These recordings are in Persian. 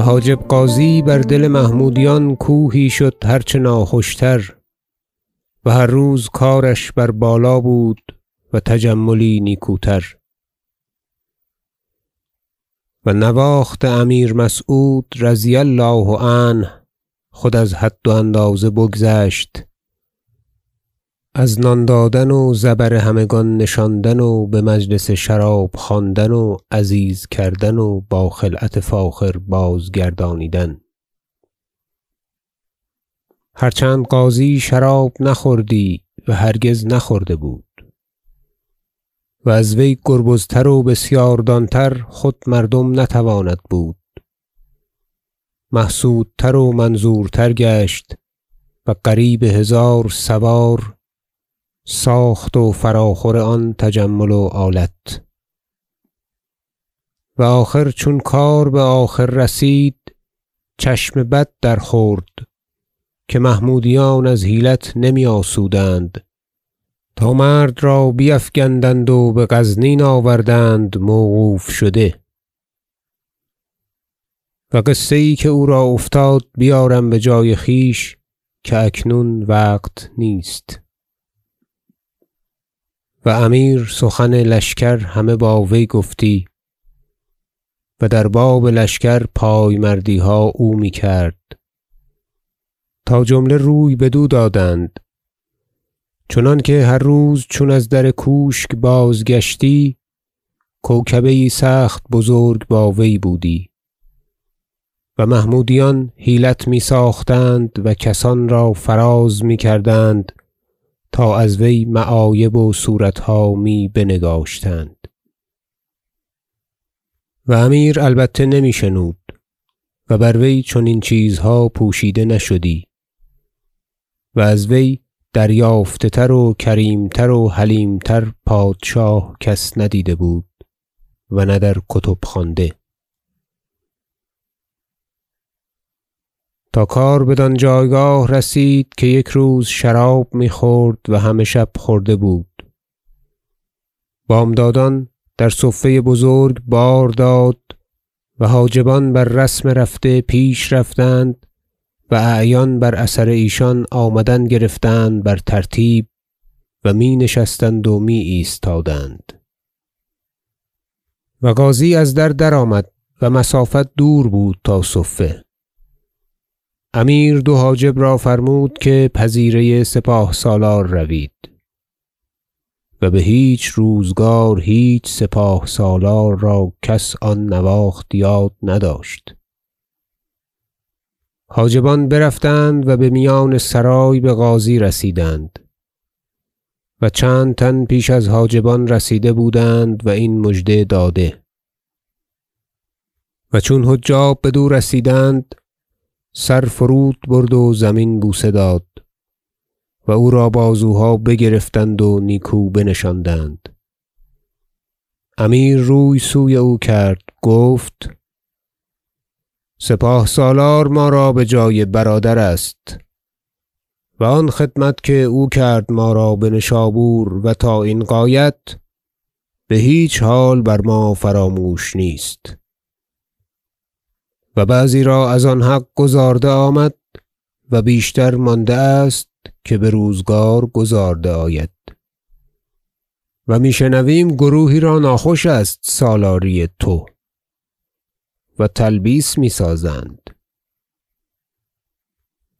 حاجب غازی بر دل محمودیان کوهی شد هر چه ناخوشتر و هر روز کارش بر بالا بود و تجملی نیکوتر. و نواخت امیر مسعود رضی الله عنه خود از حد و اندازه بگذشت از نان دادن و زبر همگان نشاندن و بمجلس شراب خواندن و عزیز کردن و با خلعت فاخر بازگردانیدن. هر چند غازی شراب نخوردی و هرگز نخورده بود و از وی گربزتر و بسیاردان تر خود مردم نتواند بود. محسودتر و منظورتر گشت و قریب هزار سوار ساخت و فراخور آن تجمل و آلت. و آخر چون کار بآخر رسید چشم بد درخورد که محمودیان از حیلت نمی آسودند. تا مرد را بیفگندند و بغزنین آوردند موقوف شده. و قصه یی که او را افتاد بیارم بجای خویش که اکنون وقت نیست. و امیر سخن لشکر همه با وی گفتی و در باب لشکر پایمردیها او می‌کرد. تا جمله روی بدو دادند. چنانکه هر روز چون از در کوشک بازگشتی کوکبه سخت بزرگ با وی بودی. و محمودیان حیلت میساختند و کسان را فراز می‌کردند تا از وی معایب و صورتها می بنگاشتند. و امیر البته نمی شنود و بر وی چنین چیزها پوشیده نشدی و از وی دریافته تر و کریم تر و حلیم تر پادشاه کس ندیده بود و نه در کتب خوانده. تا کار بدان جایگاه رسید که یک روز شراب می‌خورد و همه شب خورده بود. بامدادان در صفه بزرگ بار داد و حاجبان بر رسم رفته پیش رفتند و اعیان بر اثر ایشان آمدن گرفتند بر ترتیب و می نشستند و می ایستادند و غازی از در درآمد و مسافت دور بود تا صفه. امیر دو حاجب را فرمود که پذیره سپاه سالار روید و بهیچ روزگار هیچ سپاه سالار را کس آن نواخت یاد نداشت. حاجبان برفتند و بمیان سرای بغازی رسیدند و چند تن پیش از حاجبان رسیده بودند و این مژده داده و چون حجاب بدو رسیدند سر فرود برد و زمین بوسه داد و او را بازوها بگرفتند و نیکو بنشاندند. امیر روی سوی او کرد گفت سپاه سالار ما را بجای برادر است و آن خدمت که او کرد ما را بنشابور و تا این غایت بهیچ حال بر ما فراموش نیست. و بعضی را از آن حق گزارده آمد و بیشتر مانده است که بروزگار گزارده آید. و می شنویم گروهی را ناخوش است سالاری تو و تلبیس می‌سازند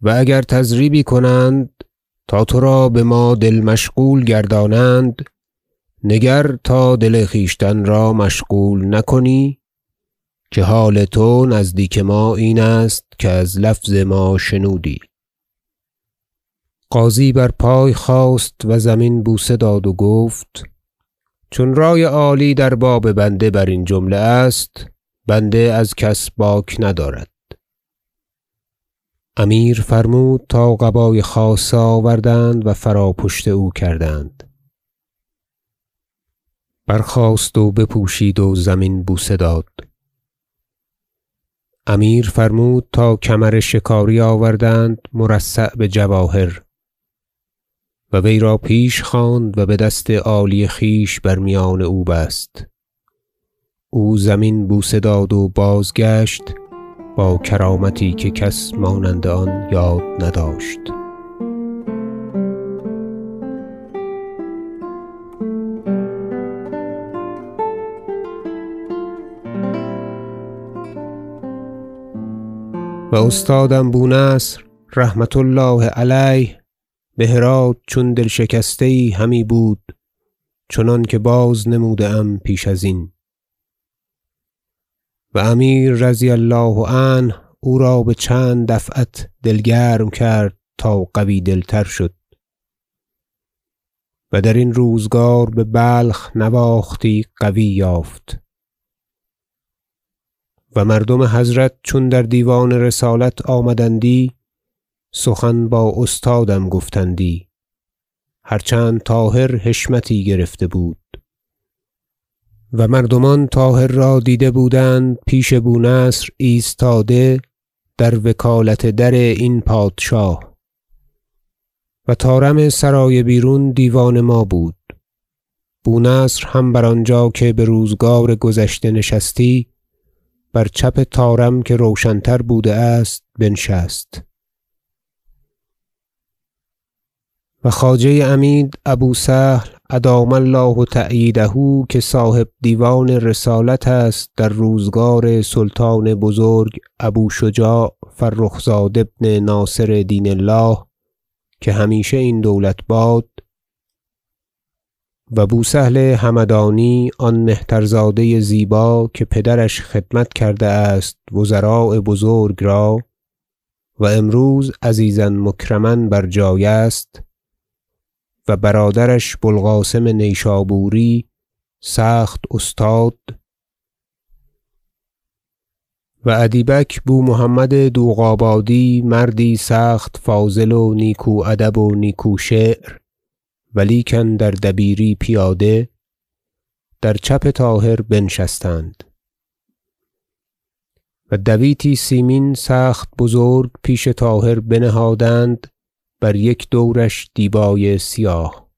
و اگر تضریبی کنند تا ترا بما دل مشغول گردانند نگر تا دل خویشتن را مشغول نکنی که حال تو نزدیک ما این است که از لفظ ما شنودی. غازی بر پای خاست و زمین بوسه داد و گفت چون رای عالی در باب بنده برین جمله است بنده از کس باک ندارد. امیر فرمود تا قبای خاصه آوردند و فراپشت او کردند. برخاست و بپوشید و زمین بوسه داد. امیر فرمود تا کمر شکاری آوردند مرصع بجواهر و وی را پیش خواند و بدست عالی خویش بر میان او بست. او زمین بوسه داد و بازگشت با کرامتی که کس مانند آن یاد نداشت. و استادم بونصر رحمة الله علیه به هرات چون دل شکسته یی همی بود چنانکه بازنموده ام پیش ازین و امیر رضی الله عنه او را به چند دفعت دل گرم کرد تا قوی دل تر شد. و درین روزگار به بلخ نواختی قوی یافت. و مردم حضرت چون در دیوان رسالت آمدندی سخن با استادم گفتندی. هر چند طاهر حشمتی گرفته بود. و مردمان طاهر را دیده بودند پیش بونصر ایستاده در وکالت در این پادشاه. و طارم سرای بیرون دیوان ما بود. بونصر هم بر آنجا که به روزگار گذشته نشستی بر چپ طارم که روشن تر بوده است بنشست. و خواجه عمید ابو سهل ادام الله تأییده که صاحب دیوان رسالت است در روزگار سلطان بزرگ ابو شجاع فرخ زاد ابن ناصر دین الله که همیشه این دولت باد و بوسهل همدانی آن مهترزاده زیبا که پدرش خدمت کرده است وزراء بزرگ را و امروز عزیزا مکرما بر جای است و برادرش بوالقاسم نیشابوری سخت استاد و ادیبک بومحمد دوغابادی مردی سخت فاضل و نیکو ادب و نیکو شعر و لیکن در دبیری پیاده در چپ طاهر بنشستند. و دویتی سیمین سخت بزرگ پیش طاهر بنهادند بر یک دورش دیبای سیاه.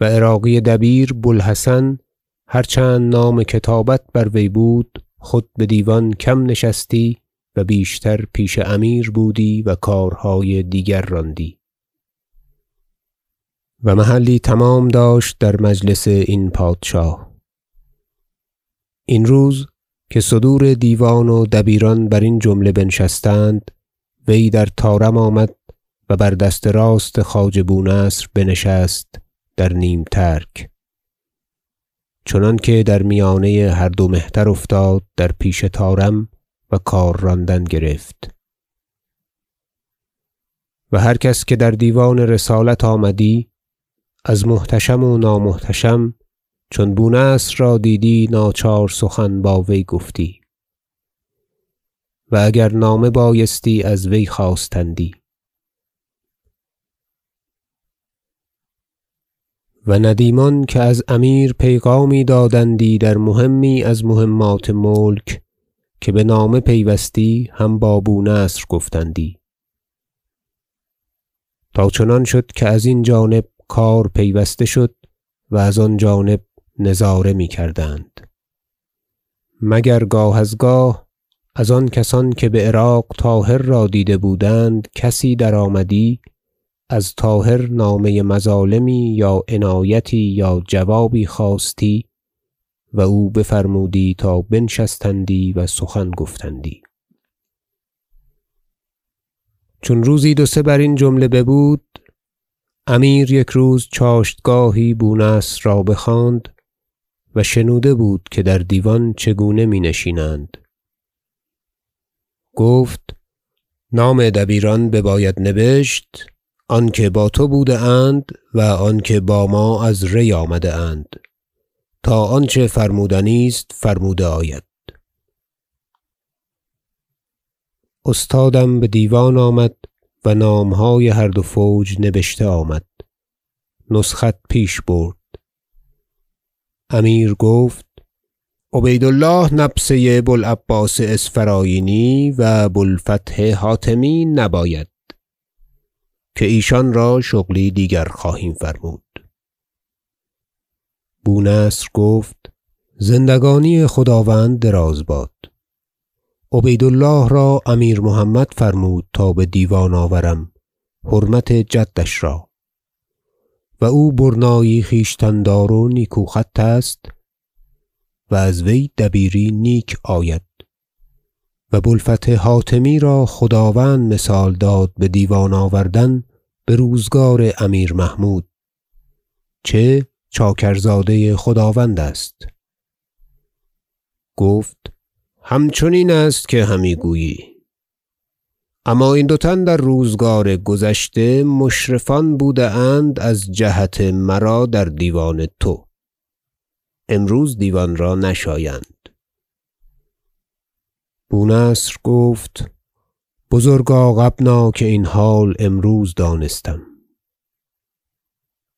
و عراقی دبیر بوالحسن هر چند نام کتابت بر وی بود خود به دیوان کم نشستی و بیشتر پیش امیر بودی و کارهای دیگر راندی. و محلی تمام داشت در مجلس این پادشاه. این روز که صدور دیوان و دبیران برین جمله بنشستند وی در طارم آمد و بر دست راست خواجه بونصر بنشست در نیم ترک. چنانکه در میانه هر دو مهتر افتاد در پیش طارم و کار راندن گرفت. و هر کس که در دیوان رسالت آمدی از محتشم و نامحتشم چون بونصر را دیدی ناچار سخن با وی گفتی. و اگر نامه بایستی از وی خواستندی. و ندیمان که از امیر پیغامی دادندی در مهمی از مهمات ملک که به نامه پیوستی هم با بونصر گفتندی. تا چنان شد که ازین جانب کار پیوسته شد و از آن جانب نظاره می‌کردند. مگر گاه از گاه از آن کسان که به عراق طاهر را دیده بودند کسی درآمدی؟ از طاهر نامه مظالمی یا عنایتی یا جوابی خواستی؟ و او بفرمودی تا بنشستندی و سخن گفتندی. چون روزی دو سه برین جمله ببود امیر یک روز چاشتگاهی بونصر را بخواند و شنوده بود که در دیوان چگونه می نشینند گفت نام دبیران بباید نبشت آنکه با تو بوده اند و آنکه با ما از ری آمده اند. تا آنچه فرمودنی است فرموده آید. استادم به دیوان آمد و نامهای هر دو فوج نبشته آمد. نسخت پیش برد. امیر گفت عبید الله نبسه بوالعباس اسفرایینی و بوالفتح حاتمی نباید. که ایشان را شغلی دیگر خواهیم فرمود. بونصر گفت زندگانی خداوند دراز باد. عبید الله را امیر محمد فرمود تا به دیوان آورم حرمت جدش را. و او برنایی خویشتن دار و نیکو خط است و از وی دبیری نیک آید. و بو الفتح حاتمی را خداوند مثال داد به دیوان آوردن به روزگار امیر محمود چه چاکرزاده خداوند است. گفت همچنین است که همی گویی. اما این دو تن در روزگار گذشته مشرفان بوده اند از جهت مرا در دیوان تو. امروز دیوان را نشایند. بو نصر گفت بزرگا غبنا که این حال امروز دانستم.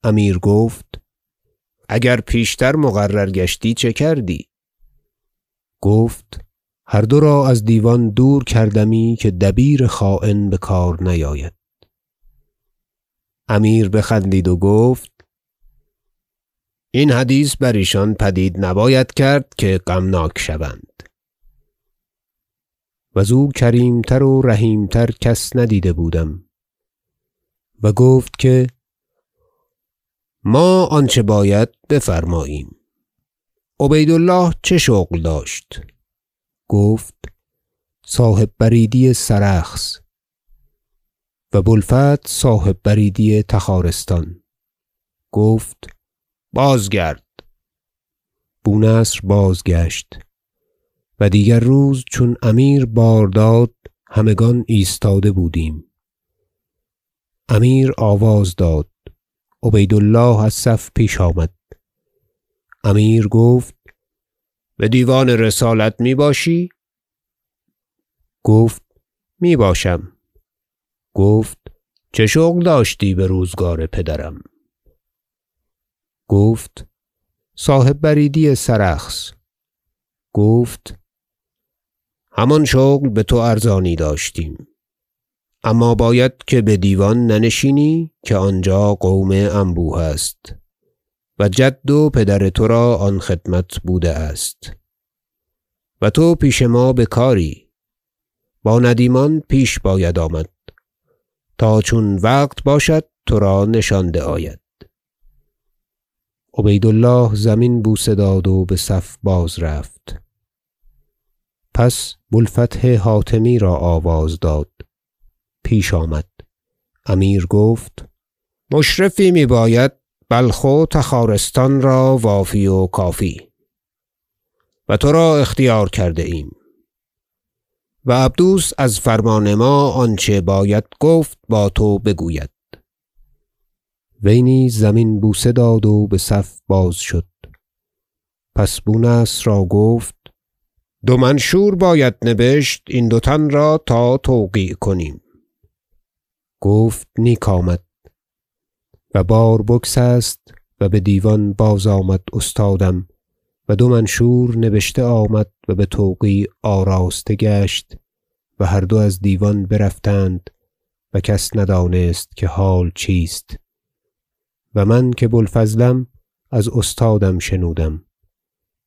امیر گفت اگر پیشتر مقرر گشتی چه کردی؟ گفت هر دو را از دیوان دور کردمی که دبیر خاین بکار نیاید. امیر بخندید و گفت این حدیث بر ایشان پدید نباید کرد که غمناک شوند. وزو کریم تر و رحیم تر کس ندیده بودم و گفت که ما آنچه باید بفرماییم. عبید الله چه شغل داشت؟ گفت صاحب بریدی سرخس. و بو الفتح صاحب بریدی تخارستان. گفت بازگرد. بو نصر بازگشت. و دیگر روز چون امیر بار داد همگان ایستاده بودیم. امیر آواز داد. عبید الله از صف پیش آمد. امیر گفت به دیوان رسالت می باشی؟ گفت می باشم. گفت چه شغل داشتی به روزگار پدرم؟ گفت صاحب بریدی سرخس. گفت همان شغل به تو ارزانی داشتیم. اما باید که به دیوان ننشینی که آنجا قوم انبوه است. و جد و پدر ترا آن خدمت بوده است. و تو پیش ما بکاری با ندیمان پیش باید آمد. تا چون وقت باشد ترا نشانده آید. عبید الله زمین بوسه داد و به صف باز رفت. پس بو الفتح حاتمی را آواز داد. پیش آمد. امیر گفت مشرفی می باید بلخ و تخارستان را وافی و کافی. و ترا اختیار کرده ایم. و عبدوس از فرمان ما آنچه باید گفت با تو بگوید. وی نیز زمین بوسه داد و به صف باز شد. پس بو نصر را گفت دو منشور باید نبشت این دو تن را تا توقیع کنیم. گفت نیک آمد. و بار بگسست و به دیوان بازآمد استادم و دو منشور نبشته آمد و به توقیع آراسته گشت و هر دو از دیوان برفتند و کس ندانست که حال چیست و من که بو الفضلم از استادم شنودم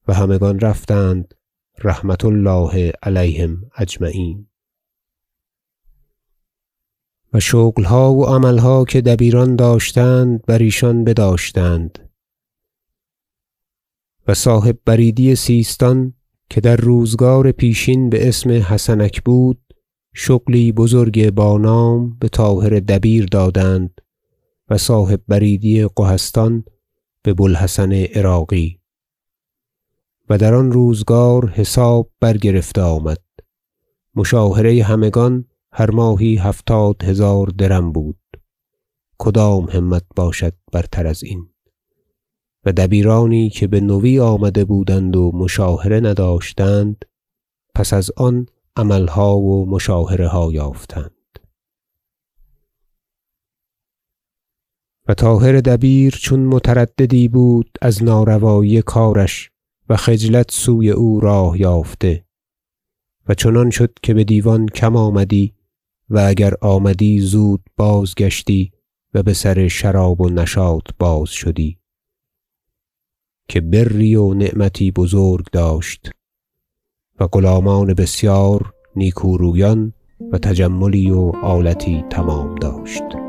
و همگان رفتند رحمة الله علیهم اجمعین. و شغلها و عملها که دبیران داشتند بر ایشان بداشتند. و صاحب بریدی سیستان که در روزگار پیشین به اسم حسنک بود شغلی بزرگ با نام به طاهر دبیر دادند و صاحب بریدی قهستان به بو الحسن عراقی. و در آن روزگار حساب برگرفته آمد. مشاهره همگان هر ماهی هفتاد هزار درم بود. کدام همت باشد برتر ازین و دبیرانی که به نوی آمده بودند و مشاهره نداشتند پس از آن عملها و مشاهره ها یافتند. و طاهر دبیر چون مترددی بود از ناروایی کارش و خجلت سوی او راه یافته. و چنان شد که به دیوان کم آمدی و اگر آمدی زود بازگشتی و به سر شراب و نشاط باز شدی. که بری و نعمتی بزرگ داشت و غلامان بسیار نیکورویان و تجملی و آلتی تمام داشت.